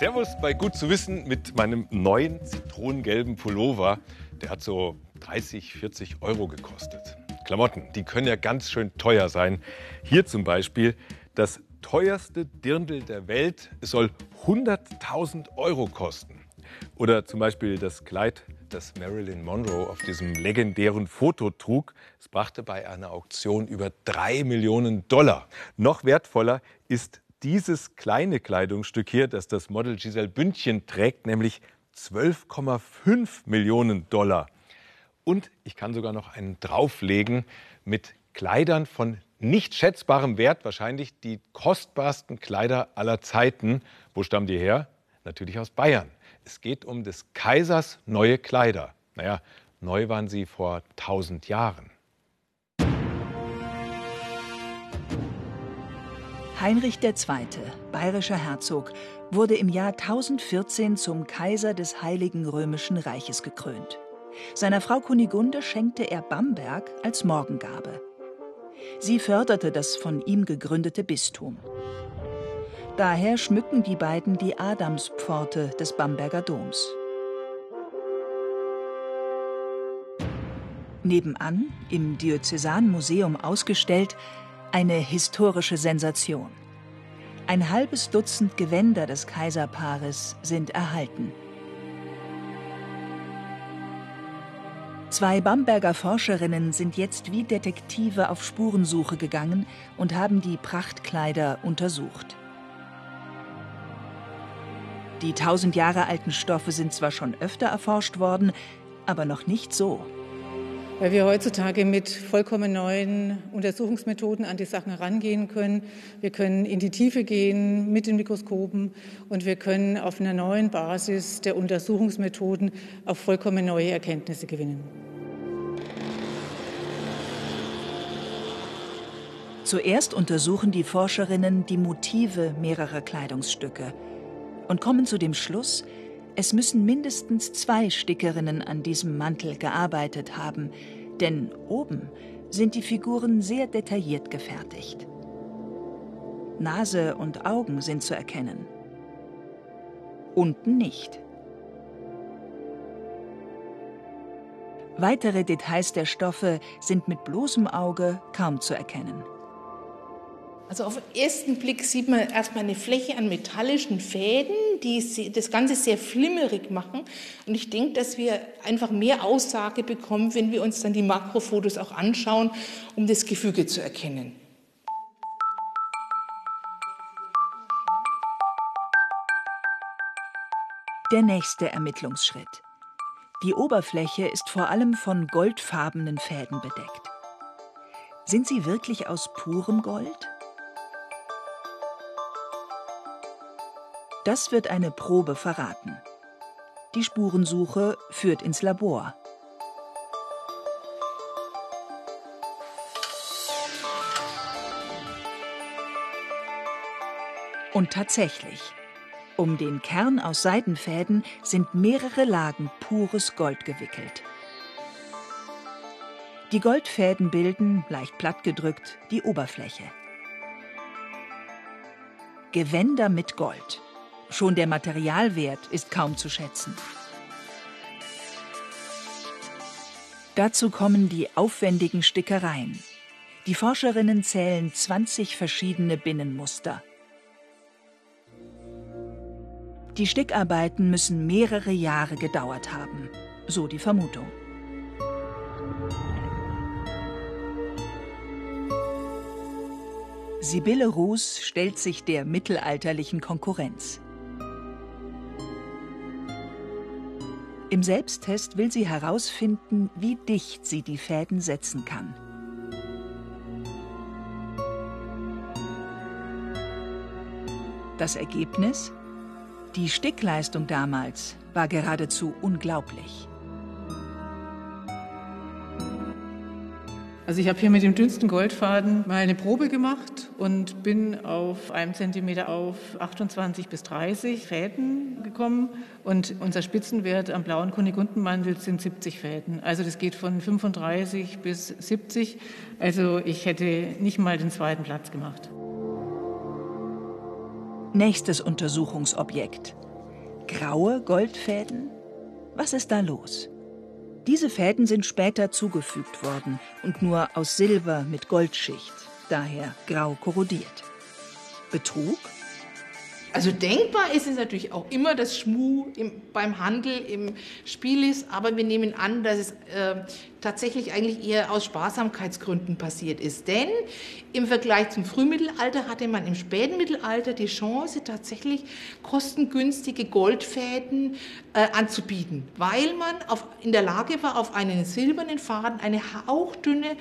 Servus bei Gut zu wissen mit meinem neuen zitronengelben Pullover. Der hat so 30, 40 Euro gekostet. Klamotten, die können ja ganz schön teuer sein. Hier zum Beispiel das teuerste Dirndl der Welt. Es soll 100.000 Euro kosten. Oder zum Beispiel das Kleid, das Marilyn Monroe auf diesem legendären Foto trug. Es brachte bei einer Auktion über 3 Millionen Dollar. Noch wertvoller ist dieses kleine Kleidungsstück hier, das das Model Giselle Bündchen trägt, nämlich 12,5 Millionen Dollar. Und ich kann sogar noch einen drauflegen mit Kleidern von nicht schätzbarem Wert, wahrscheinlich die kostbarsten Kleider aller Zeiten. Wo stammen die her? Natürlich aus Bayern. Es geht um des Kaisers neue Kleider. Naja, neu waren sie vor 1000 Jahren. Heinrich II., bayerischer Herzog, wurde im Jahr 1014 zum Kaiser des Heiligen Römischen Reiches gekrönt. Seiner Frau Kunigunde schenkte er Bamberg als Morgengabe. Sie förderte das von ihm gegründete Bistum. Daher schmücken die beiden die Adamspforte des Bamberger Doms. Nebenan, im Diözesanmuseum ausgestellt, eine historische Sensation. Ein halbes Dutzend Gewänder des Kaiserpaares sind erhalten. Zwei Bamberger Forscherinnen sind jetzt wie Detektive auf Spurensuche gegangen und haben die Prachtkleider untersucht. Die tausend Jahre alten Stoffe sind zwar schon öfter erforscht worden, aber noch nicht so. Weil wir heutzutage mit vollkommen neuen Untersuchungsmethoden an die Sachen herangehen können. Wir können in die Tiefe gehen mit den Mikroskopen und wir können auf einer neuen Basis der Untersuchungsmethoden auch vollkommen neue Erkenntnisse gewinnen. Zuerst untersuchen die Forscherinnen die Motive mehrerer Kleidungsstücke und kommen zu dem Schluss, es müssen mindestens zwei Stickerinnen an diesem Mantel gearbeitet haben, denn oben sind die Figuren sehr detailliert gefertigt. Nase und Augen sind zu erkennen. Unten nicht. Weitere Details der Stoffe sind mit bloßem Auge kaum zu erkennen. Also auf den ersten Blick sieht man erstmal eine Fläche an metallischen Fäden, die das Ganze sehr flimmerig machen. Und ich denke, dass wir einfach mehr Aussage bekommen, wenn wir uns dann die Makrofotos auch anschauen, um das Gefüge zu erkennen. Der nächste Ermittlungsschritt. Die Oberfläche ist vor allem von goldfarbenen Fäden bedeckt. Sind sie wirklich aus purem Gold? Das wird eine Probe verraten. Die Spurensuche führt ins Labor. Und tatsächlich, um den Kern aus Seidenfäden sind mehrere Lagen pures Gold gewickelt. Die Goldfäden bilden, leicht plattgedrückt, die Oberfläche. Gewänder mit Gold. Schon der Materialwert ist kaum zu schätzen. Dazu kommen die aufwendigen Stickereien. Die Forscherinnen zählen 20 verschiedene Binnenmuster. Die Stickarbeiten müssen mehrere Jahre gedauert haben, so die Vermutung. Sibylle Ruß stellt sich der mittelalterlichen Konkurrenz. Im Selbsttest will sie herausfinden, wie dicht sie die Fäden setzen kann. Das Ergebnis? Die Stickleistung damals war geradezu unglaublich. Also ich habe hier mit dem dünnsten Goldfaden mal eine Probe gemacht und bin auf einem Zentimeter auf 28 bis 30 Fäden gekommen. Und unser Spitzenwert am blauen Kunigundenmandel sind 70 Fäden. Also das geht von 35 bis 70. Also ich hätte nicht mal den zweiten Platz gemacht. Nächstes Untersuchungsobjekt. graue Goldfäden? Was ist da los? Diese Fäden sind später zugefügt worden und nur aus Silber mit Goldschicht, daher grau korrodiert. Betrug? Also denkbar ist es natürlich auch immer, dass Schmu im, beim Handel im Spiel ist, aber wir nehmen an, dass es äh, tatsächlich eigentlich eher aus Sparsamkeitsgründen passiert ist. Denn im Vergleich zum Frühmittelalter hatte man im späten Mittelalter die Chance, tatsächlich kostengünstige Goldfäden äh, anzubieten, weil man auf, in der Lage war, auf einen silbernen Faden eine hauchdünne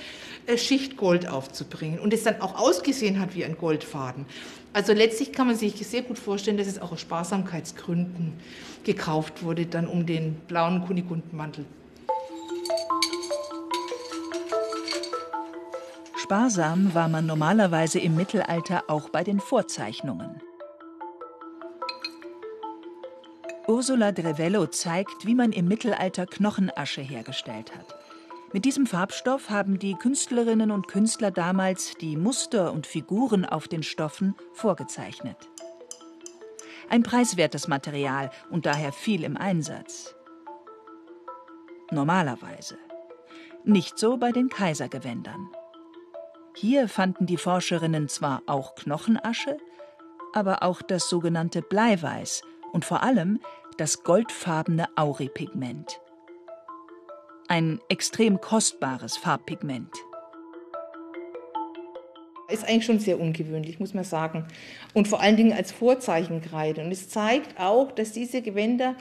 äh, Schicht Gold aufzubringen und es dann auch ausgesehen hat wie ein Goldfaden. Also letztlich kann man sich sehr gut vorstellen, dass es auch aus Sparsamkeitsgründen gekauft wurde, dann um den blauen Kunigundenmantel. Sparsam war man normalerweise im Mittelalter auch bei den Vorzeichnungen. Ursula Drevello zeigt, wie man im Mittelalter Knochenasche hergestellt hat. Mit diesem Farbstoff haben die Künstlerinnen und Künstler damals die Muster und Figuren auf den Stoffen vorgezeichnet. Ein preiswertes Material und daher viel im Einsatz. Normalerweise. Nicht so bei den Kaisergewändern. Hier fanden die Forscherinnen zwar auch Knochenasche, aber auch das sogenannte Bleiweiß und vor allem das goldfarbene Auripigment ein extrem kostbares Farbpigment. Ist eigentlich schon sehr ungewöhnlich, muss man sagen. Und vor allen Dingen als Vorzeichenkreide. Und es zeigt auch, dass diese Gewänder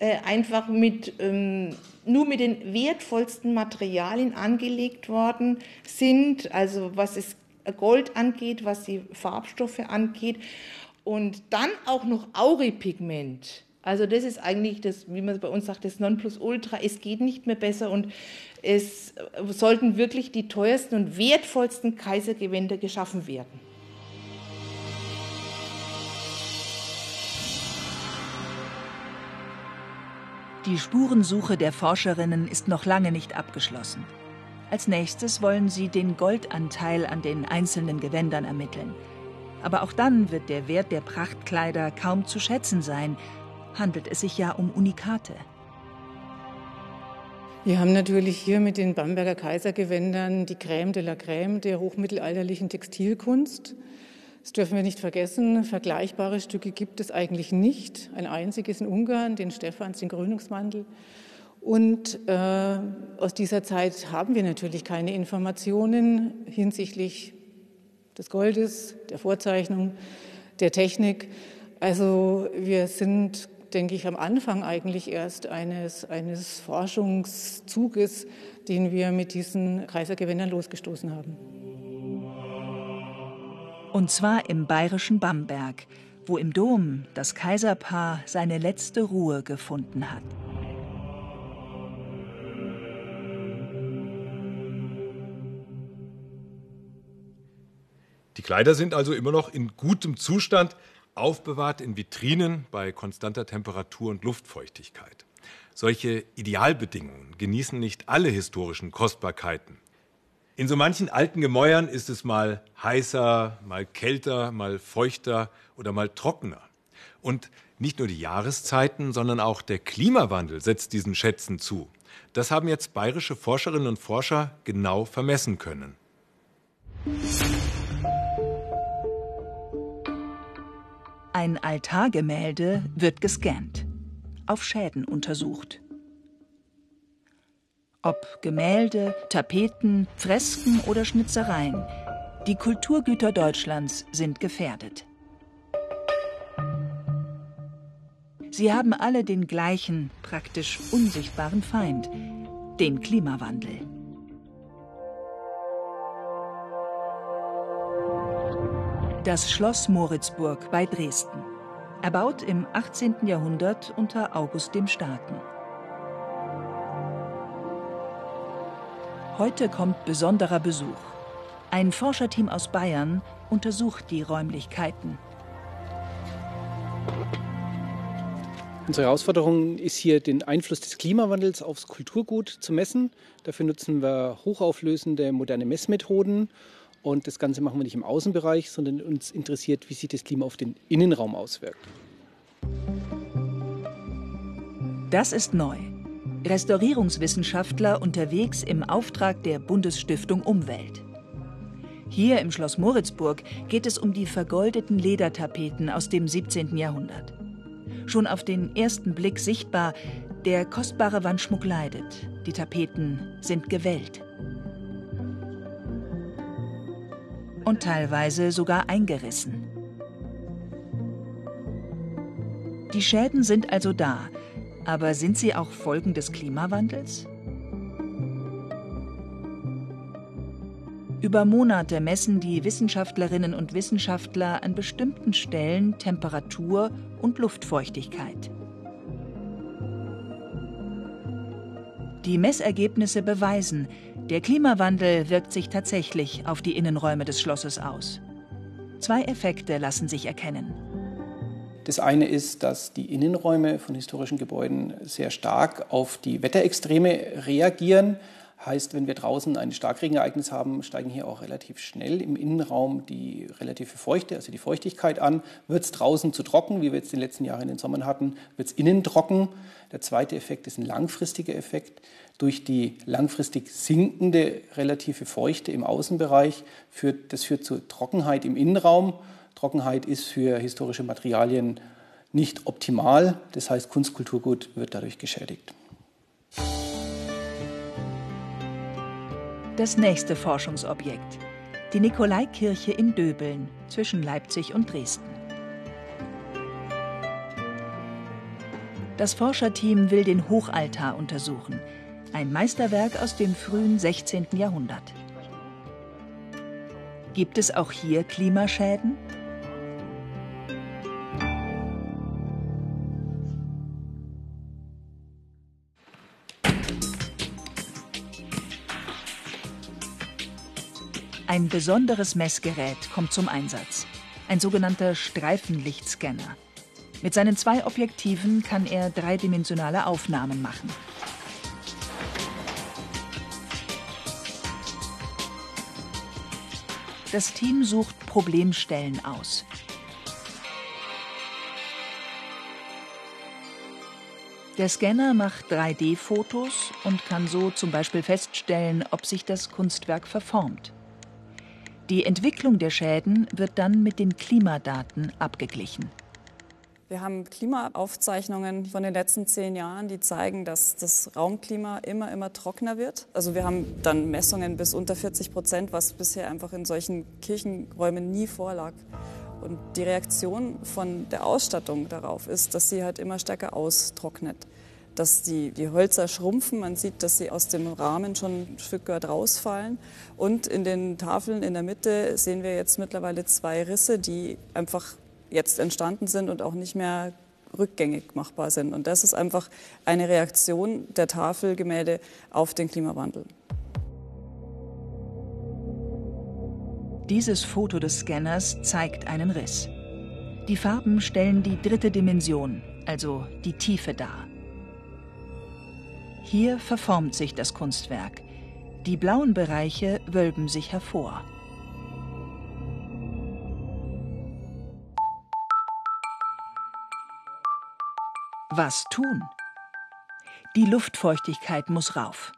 äh, einfach mit, ähm, nur mit den wertvollsten Materialien angelegt worden sind. Also was es Gold angeht, was die Farbstoffe angeht. Und dann auch noch Auripigment also das ist eigentlich das, wie man bei uns sagt, das Nonplusultra. Es geht nicht mehr besser und es sollten wirklich die teuersten und wertvollsten Kaisergewänder geschaffen werden. Die Spurensuche der Forscherinnen ist noch lange nicht abgeschlossen. Als nächstes wollen sie den Goldanteil an den einzelnen Gewändern ermitteln. Aber auch dann wird der Wert der Prachtkleider kaum zu schätzen sein, handelt es sich ja um Unikate. Wir haben natürlich hier mit den Bamberger Kaisergewändern die Crème de la Crème der hochmittelalterlichen Textilkunst. Das dürfen wir nicht vergessen. Vergleichbare Stücke gibt es eigentlich nicht. Ein einziges in Ungarn, den Stephans, den Krönungsmantel. Und äh, aus dieser Zeit haben wir natürlich keine Informationen hinsichtlich des Goldes, der Vorzeichnung, der Technik. Also wir sind denke ich, am Anfang eigentlich erst eines, eines Forschungszuges, den wir mit diesen Kaisergewändern losgestoßen haben. Und zwar im bayerischen Bamberg, wo im Dom das Kaiserpaar seine letzte Ruhe gefunden hat. Die Kleider sind also immer noch in gutem Zustand aufbewahrt in Vitrinen bei konstanter Temperatur und Luftfeuchtigkeit. Solche Idealbedingungen genießen nicht alle historischen Kostbarkeiten. In so manchen alten Gemäuern ist es mal heißer, mal kälter, mal feuchter oder mal trockener. Und nicht nur die Jahreszeiten, sondern auch der Klimawandel setzt diesen Schätzen zu. Das haben jetzt bayerische Forscherinnen und Forscher genau vermessen können. Ein Altargemälde wird gescannt, auf Schäden untersucht. Ob Gemälde, Tapeten, Fresken oder Schnitzereien, die Kulturgüter Deutschlands sind gefährdet. Sie haben alle den gleichen, praktisch unsichtbaren Feind, den Klimawandel. Das Schloss Moritzburg bei Dresden. Erbaut im 18. Jahrhundert unter August dem Starken. Heute kommt besonderer Besuch. Ein Forscherteam aus Bayern untersucht die Räumlichkeiten. Unsere Herausforderung ist hier, den Einfluss des Klimawandels aufs Kulturgut zu messen. Dafür nutzen wir hochauflösende moderne Messmethoden und das Ganze machen wir nicht im Außenbereich, sondern uns interessiert, wie sich das Klima auf den Innenraum auswirkt. Das ist neu. Restaurierungswissenschaftler unterwegs im Auftrag der Bundesstiftung Umwelt. Hier im Schloss Moritzburg geht es um die vergoldeten Ledertapeten aus dem 17. Jahrhundert. Schon auf den ersten Blick sichtbar, der kostbare Wandschmuck leidet. Die Tapeten sind gewellt. Und teilweise sogar eingerissen. Die Schäden sind also da, aber sind sie auch Folgen des Klimawandels? Über Monate messen die Wissenschaftlerinnen und Wissenschaftler an bestimmten Stellen Temperatur und Luftfeuchtigkeit. Die Messergebnisse beweisen, der Klimawandel wirkt sich tatsächlich auf die Innenräume des Schlosses aus. Zwei Effekte lassen sich erkennen. Das eine ist, dass die Innenräume von historischen Gebäuden sehr stark auf die Wetterextreme reagieren. Heißt, wenn wir draußen ein Starkregenereignis haben, steigen hier auch relativ schnell im Innenraum die relative Feuchte, also die Feuchtigkeit an. Wird es draußen zu trocken, wie wir jetzt in den letzten Jahren in den Sommern hatten, wird es innen trocken. Der zweite Effekt ist ein langfristiger Effekt. Durch die langfristig sinkende relative Feuchte im Außenbereich führt das führt zu Trockenheit im Innenraum. Trockenheit ist für historische Materialien nicht optimal. Das heißt, Kunstkulturgut wird dadurch geschädigt. Das nächste Forschungsobjekt. Die Nikolaikirche in Döbeln zwischen Leipzig und Dresden. Das Forscherteam will den Hochaltar untersuchen, ein Meisterwerk aus dem frühen 16. Jahrhundert. Gibt es auch hier Klimaschäden? Ein besonderes Messgerät kommt zum Einsatz. Ein sogenannter Streifenlichtscanner. Mit seinen zwei Objektiven kann er dreidimensionale Aufnahmen machen. Das Team sucht Problemstellen aus. Der Scanner macht 3D-Fotos und kann so zum Beispiel feststellen, ob sich das Kunstwerk verformt. Die Entwicklung der Schäden wird dann mit den Klimadaten abgeglichen. Wir haben Klimaaufzeichnungen von den letzten zehn Jahren, die zeigen, dass das Raumklima immer, immer trockener wird. Also wir haben dann Messungen bis unter 40 Prozent, was bisher einfach in solchen Kirchenräumen nie vorlag. Und die Reaktion von der Ausstattung darauf ist, dass sie halt immer stärker austrocknet dass die, die Hölzer schrumpfen. Man sieht, dass sie aus dem Rahmen schon ein Stück weit rausfallen. Und in den Tafeln in der Mitte sehen wir jetzt mittlerweile zwei Risse, die einfach jetzt entstanden sind und auch nicht mehr rückgängig machbar sind. Und das ist einfach eine Reaktion der Tafelgemälde auf den Klimawandel. Dieses Foto des Scanners zeigt einen Riss. Die Farben stellen die dritte Dimension, also die Tiefe dar. Hier verformt sich das Kunstwerk. Die blauen Bereiche wölben sich hervor. Was tun? Die Luftfeuchtigkeit muss rauf,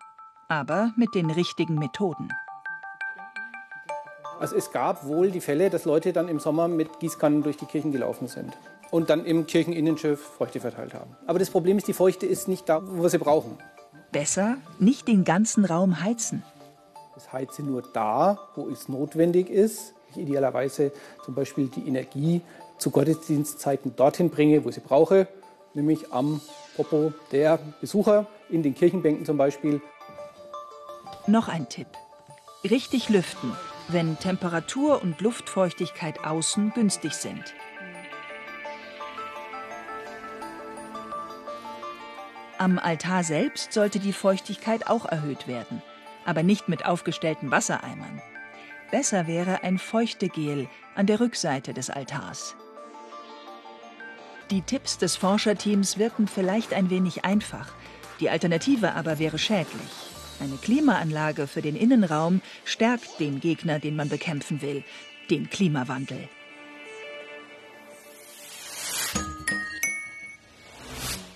aber mit den richtigen Methoden. Also es gab wohl die Fälle, dass Leute dann im Sommer mit Gießkannen durch die Kirchen gelaufen sind und dann im Kircheninnenschiff Feuchte verteilt haben. Aber das Problem ist, die Feuchte ist nicht da, wo wir sie brauchen. Besser nicht den ganzen Raum heizen. Das heize nur da, wo es notwendig ist. Ich idealerweise zum Beispiel die Energie zu Gottesdienstzeiten dorthin bringe, wo ich sie brauche, nämlich am Popo der Besucher, in den Kirchenbänken zum Beispiel. Noch ein Tipp. Richtig lüften, wenn Temperatur und Luftfeuchtigkeit außen günstig sind. Am Altar selbst sollte die Feuchtigkeit auch erhöht werden, aber nicht mit aufgestellten Wassereimern. Besser wäre ein Feuchtegel an der Rückseite des Altars. Die Tipps des Forscherteams wirken vielleicht ein wenig einfach, die Alternative aber wäre schädlich. Eine Klimaanlage für den Innenraum stärkt den Gegner, den man bekämpfen will, den Klimawandel.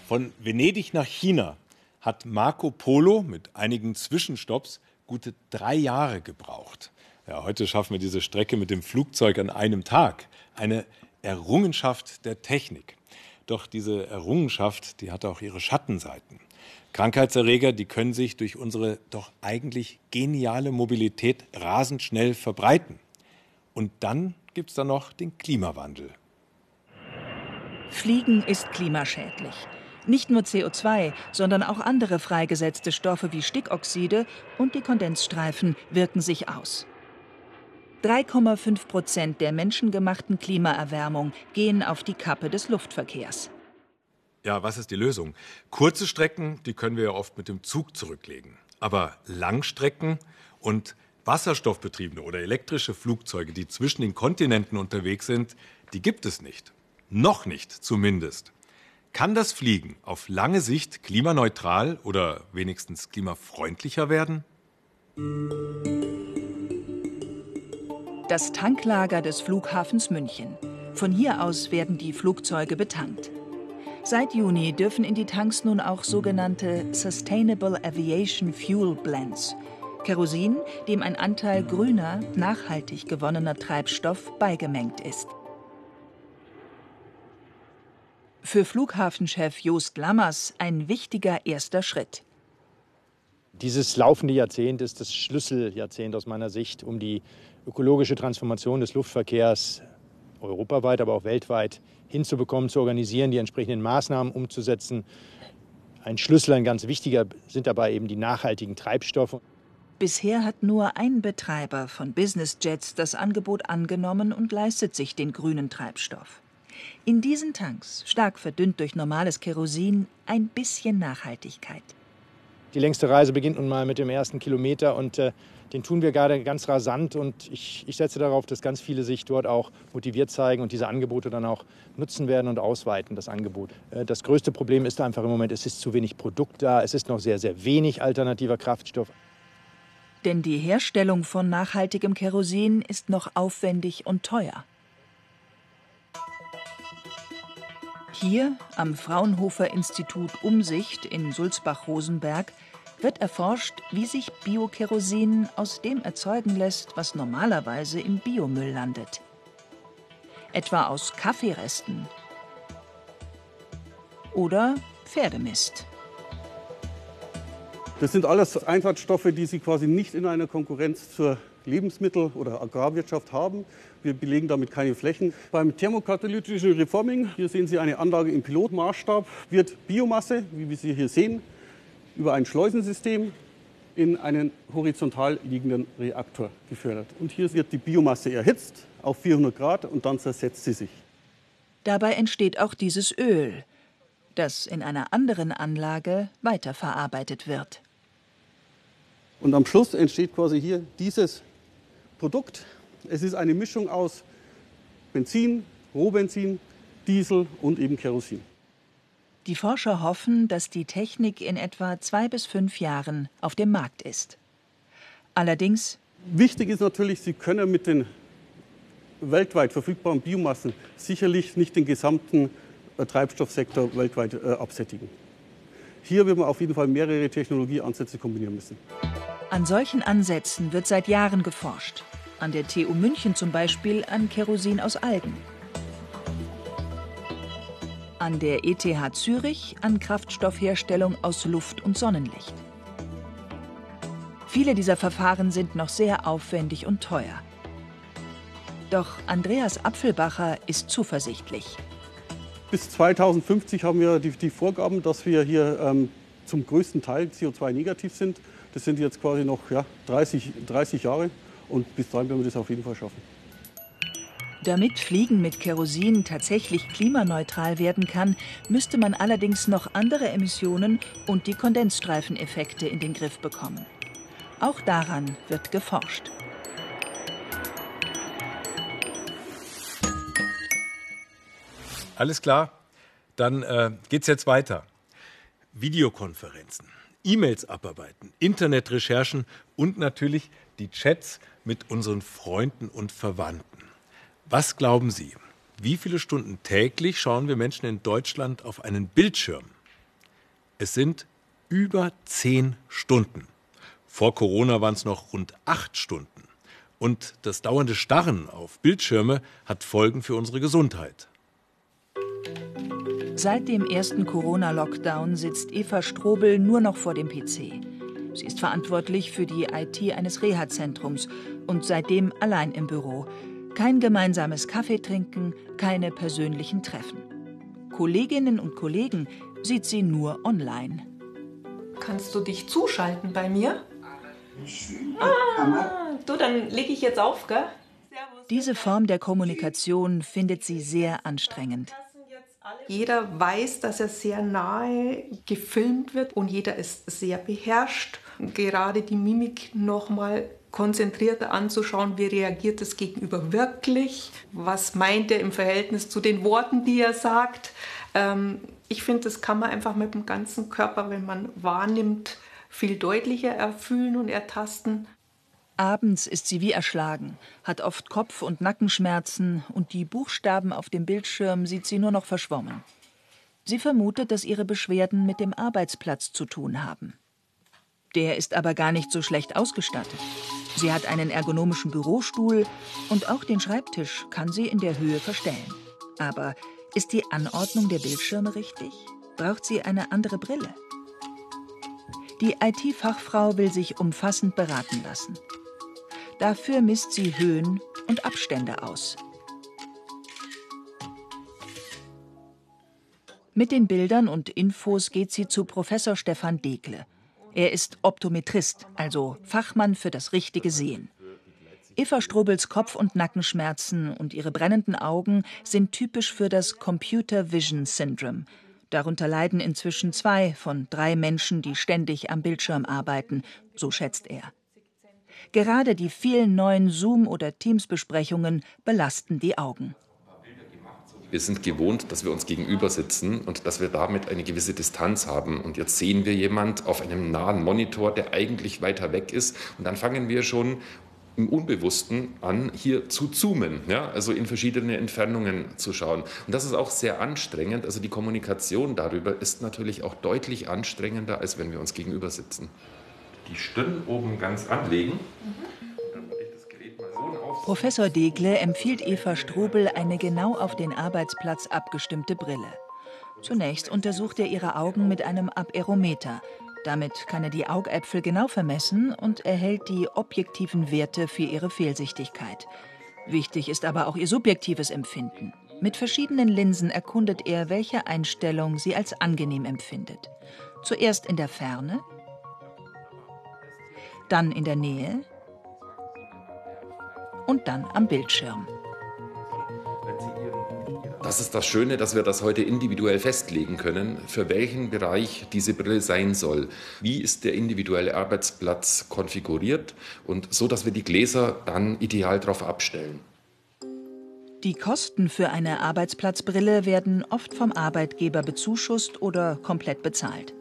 Von Venedig nach China hat Marco Polo mit einigen Zwischenstopps gute drei Jahre gebraucht. Ja, heute schaffen wir diese Strecke mit dem Flugzeug an einem Tag. Eine Errungenschaft der Technik. Doch diese Errungenschaft, die hat auch ihre Schattenseiten. Krankheitserreger, die können sich durch unsere doch eigentlich geniale Mobilität rasend schnell verbreiten. Und dann gibt es da noch den Klimawandel. Fliegen ist klimaschädlich. Nicht nur CO2, sondern auch andere freigesetzte Stoffe wie Stickoxide und die Kondensstreifen wirken sich aus. 3,5 Prozent der menschengemachten Klimaerwärmung gehen auf die Kappe des Luftverkehrs. Ja, was ist die Lösung? Kurze Strecken, die können wir ja oft mit dem Zug zurücklegen. Aber Langstrecken und wasserstoffbetriebene oder elektrische Flugzeuge, die zwischen den Kontinenten unterwegs sind, die gibt es nicht. Noch nicht zumindest. Kann das Fliegen auf lange Sicht klimaneutral oder wenigstens klimafreundlicher werden? Das Tanklager des Flughafens München. Von hier aus werden die Flugzeuge betankt. Seit Juni dürfen in die Tanks nun auch sogenannte Sustainable Aviation Fuel Blends, Kerosin, dem ein Anteil grüner, nachhaltig gewonnener Treibstoff beigemengt ist. Für Flughafenchef Joost Lammers ein wichtiger erster Schritt. Dieses laufende Jahrzehnt ist das Schlüsseljahrzehnt aus meiner Sicht, um die ökologische Transformation des Luftverkehrs europaweit, aber auch weltweit hinzubekommen, zu organisieren, die entsprechenden Maßnahmen umzusetzen. Ein Schlüssel, ein ganz wichtiger, sind dabei eben die nachhaltigen Treibstoffe. Bisher hat nur ein Betreiber von Businessjets das Angebot angenommen und leistet sich den grünen Treibstoff. In diesen Tanks, stark verdünnt durch normales Kerosin, ein bisschen Nachhaltigkeit. Die längste Reise beginnt nun mal mit dem ersten Kilometer und äh, den tun wir gerade ganz rasant und ich, ich setze darauf, dass ganz viele sich dort auch motiviert zeigen und diese Angebote dann auch nutzen werden und ausweiten, das Angebot. Äh, das größte Problem ist einfach im Moment, es ist zu wenig Produkt da, es ist noch sehr, sehr wenig alternativer Kraftstoff. Denn die Herstellung von nachhaltigem Kerosin ist noch aufwendig und teuer. Hier am Fraunhofer Institut Umsicht in Sulzbach-Rosenberg wird erforscht, wie sich Biokerosin aus dem erzeugen lässt, was normalerweise im Biomüll landet. Etwa aus Kaffeeresten oder Pferdemist. Das sind alles Einfallstoffe, die Sie quasi nicht in einer Konkurrenz zur Lebensmittel- oder Agrarwirtschaft haben. Wir belegen damit keine Flächen. Beim thermokatalytischen Reforming, hier sehen Sie eine Anlage im Pilotmaßstab, wird Biomasse, wie wir sie hier sehen, über ein Schleusensystem in einen horizontal liegenden Reaktor gefördert. Und hier wird die Biomasse erhitzt auf 400 Grad und dann zersetzt sie sich. Dabei entsteht auch dieses Öl, das in einer anderen Anlage weiterverarbeitet wird. Und am Schluss entsteht quasi hier dieses Produkt. Es ist eine Mischung aus Benzin, Rohbenzin, Diesel und eben Kerosin. Die Forscher hoffen, dass die Technik in etwa zwei bis fünf Jahren auf dem Markt ist. Allerdings Wichtig ist natürlich, Sie können mit den weltweit verfügbaren Biomassen sicherlich nicht den gesamten äh, Treibstoffsektor weltweit äh, absättigen. Hier wird man auf jeden Fall mehrere Technologieansätze kombinieren müssen. An solchen Ansätzen wird seit Jahren geforscht. An der TU München zum Beispiel an Kerosin aus Algen. An der ETH Zürich an Kraftstoffherstellung aus Luft und Sonnenlicht. Viele dieser Verfahren sind noch sehr aufwendig und teuer. Doch Andreas Apfelbacher ist zuversichtlich. Bis 2050 haben wir die, die Vorgaben, dass wir hier ähm, zum größten Teil CO2-negativ sind. Das sind jetzt quasi noch ja, 30, 30 Jahre und bis dahin werden wir das auf jeden Fall schaffen. Damit Fliegen mit Kerosin tatsächlich klimaneutral werden kann, müsste man allerdings noch andere Emissionen und die Kondensstreifeneffekte in den Griff bekommen. Auch daran wird geforscht. Alles klar, dann äh, geht's jetzt weiter. Videokonferenzen, E-Mails abarbeiten, Internetrecherchen und natürlich die Chats mit unseren Freunden und Verwandten. Was glauben Sie? Wie viele Stunden täglich schauen wir Menschen in Deutschland auf einen Bildschirm? Es sind über zehn Stunden. Vor Corona waren es noch rund acht Stunden. Und das dauernde Starren auf Bildschirme hat Folgen für unsere Gesundheit. Seit dem ersten Corona-Lockdown sitzt Eva Strobel nur noch vor dem PC. Sie ist verantwortlich für die IT eines Reha-Zentrums und seitdem allein im Büro. Kein gemeinsames Kaffee trinken, keine persönlichen Treffen. Kolleginnen und Kollegen sieht sie nur online. Kannst du dich zuschalten bei mir? Ah, du, dann lege ich jetzt auf, gell? Diese Form der Kommunikation findet sie sehr anstrengend. Jeder weiß, dass er sehr nahe gefilmt wird und jeder ist sehr beherrscht. Gerade die Mimik nochmal konzentrierter anzuschauen, wie reagiert das Gegenüber wirklich, was meint er im Verhältnis zu den Worten, die er sagt. Ähm, ich finde, das kann man einfach mit dem ganzen Körper, wenn man wahrnimmt, viel deutlicher erfühlen und ertasten. Abends ist sie wie erschlagen, hat oft Kopf- und Nackenschmerzen und die Buchstaben auf dem Bildschirm sieht sie nur noch verschwommen. Sie vermutet, dass ihre Beschwerden mit dem Arbeitsplatz zu tun haben. Der ist aber gar nicht so schlecht ausgestattet. Sie hat einen ergonomischen Bürostuhl und auch den Schreibtisch kann sie in der Höhe verstellen. Aber ist die Anordnung der Bildschirme richtig? Braucht sie eine andere Brille? Die IT-Fachfrau will sich umfassend beraten lassen. Dafür misst sie Höhen und Abstände aus. Mit den Bildern und Infos geht sie zu Professor Stefan Degle. Er ist Optometrist, also Fachmann für das richtige Sehen. Eva Strobels Kopf- und Nackenschmerzen und ihre brennenden Augen sind typisch für das Computer Vision Syndrome. Darunter leiden inzwischen zwei von drei Menschen, die ständig am Bildschirm arbeiten, so schätzt er. Gerade die vielen neuen Zoom- oder Teams-Besprechungen belasten die Augen. Wir sind gewohnt, dass wir uns gegenüber sitzen und dass wir damit eine gewisse Distanz haben. Und jetzt sehen wir jemand auf einem nahen Monitor, der eigentlich weiter weg ist. Und dann fangen wir schon im Unbewussten an, hier zu zoomen, ja? also in verschiedene Entfernungen zu schauen. Und das ist auch sehr anstrengend. Also die Kommunikation darüber ist natürlich auch deutlich anstrengender, als wenn wir uns gegenüber sitzen. Die Stirn oben ganz anlegen. Professor Degle empfiehlt Eva Strobel eine genau auf den Arbeitsplatz abgestimmte Brille. Zunächst untersucht er ihre Augen mit einem Aberometer, damit kann er die Augäpfel genau vermessen und erhält die objektiven Werte für ihre Fehlsichtigkeit. Wichtig ist aber auch ihr subjektives Empfinden. Mit verschiedenen Linsen erkundet er, welche Einstellung sie als angenehm empfindet. Zuerst in der Ferne, dann in der Nähe und dann am Bildschirm. Das ist das Schöne, dass wir das heute individuell festlegen können, für welchen Bereich diese Brille sein soll. Wie ist der individuelle Arbeitsplatz konfiguriert und so, dass wir die Gläser dann ideal darauf abstellen. Die Kosten für eine Arbeitsplatzbrille werden oft vom Arbeitgeber bezuschusst oder komplett bezahlt.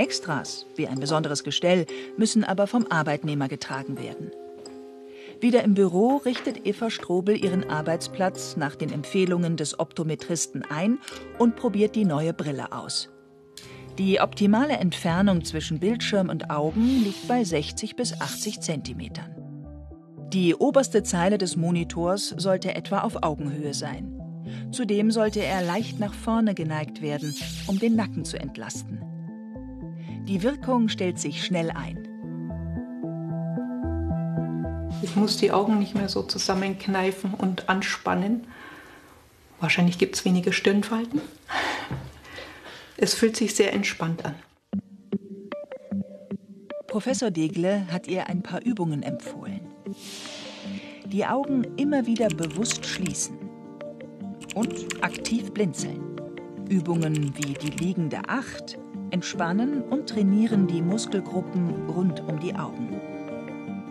Extras, wie ein besonderes Gestell, müssen aber vom Arbeitnehmer getragen werden. Wieder im Büro richtet Eva Strobel ihren Arbeitsplatz nach den Empfehlungen des Optometristen ein und probiert die neue Brille aus. Die optimale Entfernung zwischen Bildschirm und Augen liegt bei 60 bis 80 Zentimetern. Die oberste Zeile des Monitors sollte etwa auf Augenhöhe sein. Zudem sollte er leicht nach vorne geneigt werden, um den Nacken zu entlasten. Die Wirkung stellt sich schnell ein. Ich muss die Augen nicht mehr so zusammenkneifen und anspannen. Wahrscheinlich gibt es weniger Stirnfalten. Es fühlt sich sehr entspannt an. Professor Degle hat ihr ein paar Übungen empfohlen. Die Augen immer wieder bewusst schließen und aktiv blinzeln. Übungen wie die liegende Acht entspannen und trainieren die Muskelgruppen rund um die Augen.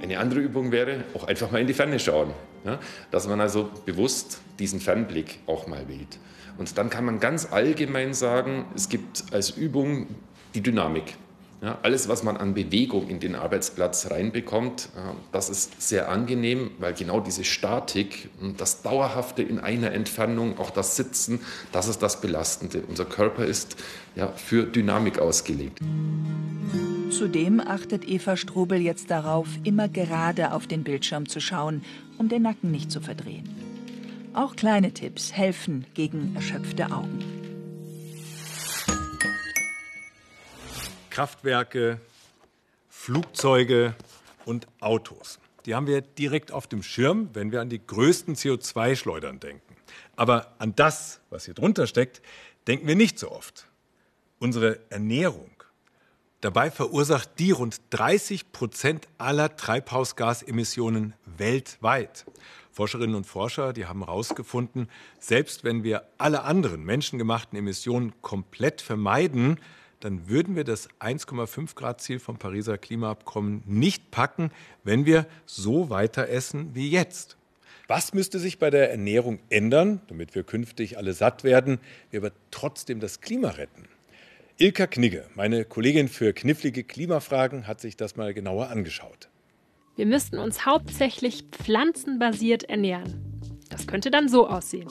Eine andere Übung wäre, auch einfach mal in die Ferne schauen. Ja? Dass man also bewusst diesen Fernblick auch mal wählt. Und dann kann man ganz allgemein sagen, es gibt als Übung die Dynamik. Ja, alles, was man an Bewegung in den Arbeitsplatz reinbekommt, äh, das ist sehr angenehm, weil genau diese Statik, das Dauerhafte in einer Entfernung, auch das Sitzen, das ist das Belastende. Unser Körper ist ja, für Dynamik ausgelegt. Zudem achtet Eva Strobel jetzt darauf, immer gerade auf den Bildschirm zu schauen, um den Nacken nicht zu verdrehen. Auch kleine Tipps helfen gegen erschöpfte Augen. Kraftwerke, Flugzeuge und Autos. Die haben wir direkt auf dem Schirm, wenn wir an die größten CO2-Schleudern denken. Aber an das, was hier drunter steckt, denken wir nicht so oft. Unsere Ernährung. Dabei verursacht die rund 30 Prozent aller Treibhausgasemissionen weltweit. Forscherinnen und Forscher, die haben herausgefunden, selbst wenn wir alle anderen menschengemachten Emissionen komplett vermeiden, dann würden wir das 1,5 Grad Ziel vom Pariser Klimaabkommen nicht packen, wenn wir so weiter essen wie jetzt. Was müsste sich bei der Ernährung ändern, damit wir künftig alle satt werden, wir aber trotzdem das Klima retten? Ilka Knigge, meine Kollegin für knifflige Klimafragen, hat sich das mal genauer angeschaut. Wir müssten uns hauptsächlich pflanzenbasiert ernähren. Das könnte dann so aussehen.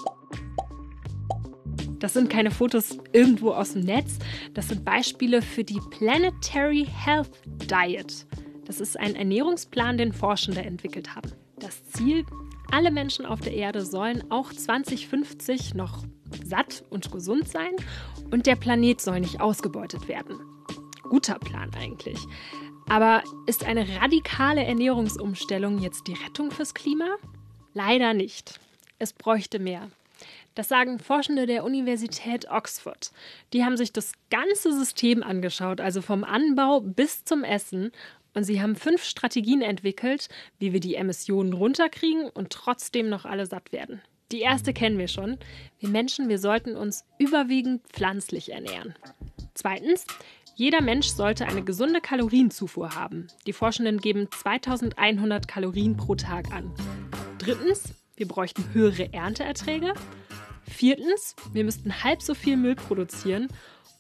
Das sind keine Fotos irgendwo aus dem Netz, das sind Beispiele für die Planetary Health Diet. Das ist ein Ernährungsplan, den Forschende entwickelt haben. Das Ziel, alle Menschen auf der Erde sollen auch 2050 noch satt und gesund sein und der Planet soll nicht ausgebeutet werden. Guter Plan eigentlich. Aber ist eine radikale Ernährungsumstellung jetzt die Rettung fürs Klima? Leider nicht. Es bräuchte mehr. Das sagen Forschende der Universität Oxford. Die haben sich das ganze System angeschaut, also vom Anbau bis zum Essen. Und sie haben fünf Strategien entwickelt, wie wir die Emissionen runterkriegen und trotzdem noch alle satt werden. Die erste kennen wir schon. Wir Menschen, wir sollten uns überwiegend pflanzlich ernähren. Zweitens, jeder Mensch sollte eine gesunde Kalorienzufuhr haben. Die Forschenden geben 2100 Kalorien pro Tag an. Drittens, wir bräuchten höhere Ernteerträge. Viertens, wir müssten halb so viel Müll produzieren.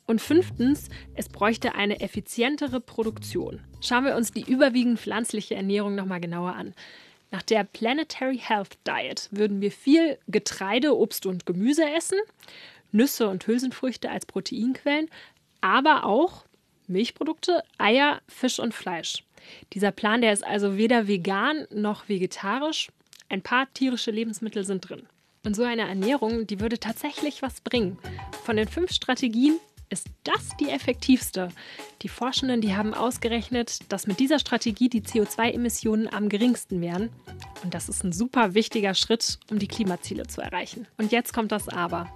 Und fünftens, es bräuchte eine effizientere Produktion. Schauen wir uns die überwiegend pflanzliche Ernährung nochmal genauer an. Nach der Planetary Health Diet würden wir viel Getreide, Obst und Gemüse essen, Nüsse und Hülsenfrüchte als Proteinquellen, aber auch Milchprodukte, Eier, Fisch und Fleisch. Dieser Plan, der ist also weder vegan noch vegetarisch. Ein paar tierische Lebensmittel sind drin. Und so eine Ernährung, die würde tatsächlich was bringen. Von den fünf Strategien ist das die effektivste. Die Forschenden, die haben ausgerechnet, dass mit dieser Strategie die CO2-Emissionen am geringsten wären. Und das ist ein super wichtiger Schritt, um die Klimaziele zu erreichen. Und jetzt kommt das Aber.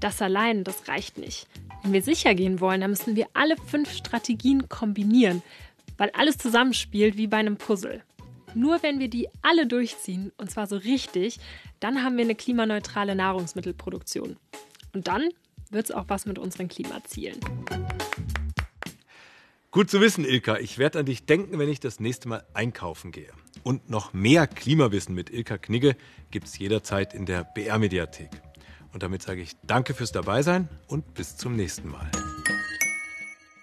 Das allein, das reicht nicht. Wenn wir sicher gehen wollen, dann müssen wir alle fünf Strategien kombinieren, weil alles zusammenspielt wie bei einem Puzzle. Nur wenn wir die alle durchziehen, und zwar so richtig, dann haben wir eine klimaneutrale Nahrungsmittelproduktion. Und dann wird es auch was mit unseren Klimazielen. Gut zu wissen, Ilka. Ich werde an dich denken, wenn ich das nächste Mal einkaufen gehe. Und noch mehr Klimawissen mit Ilka Knigge gibt es jederzeit in der BR-Mediathek. Und damit sage ich Danke fürs Dabeisein und bis zum nächsten Mal.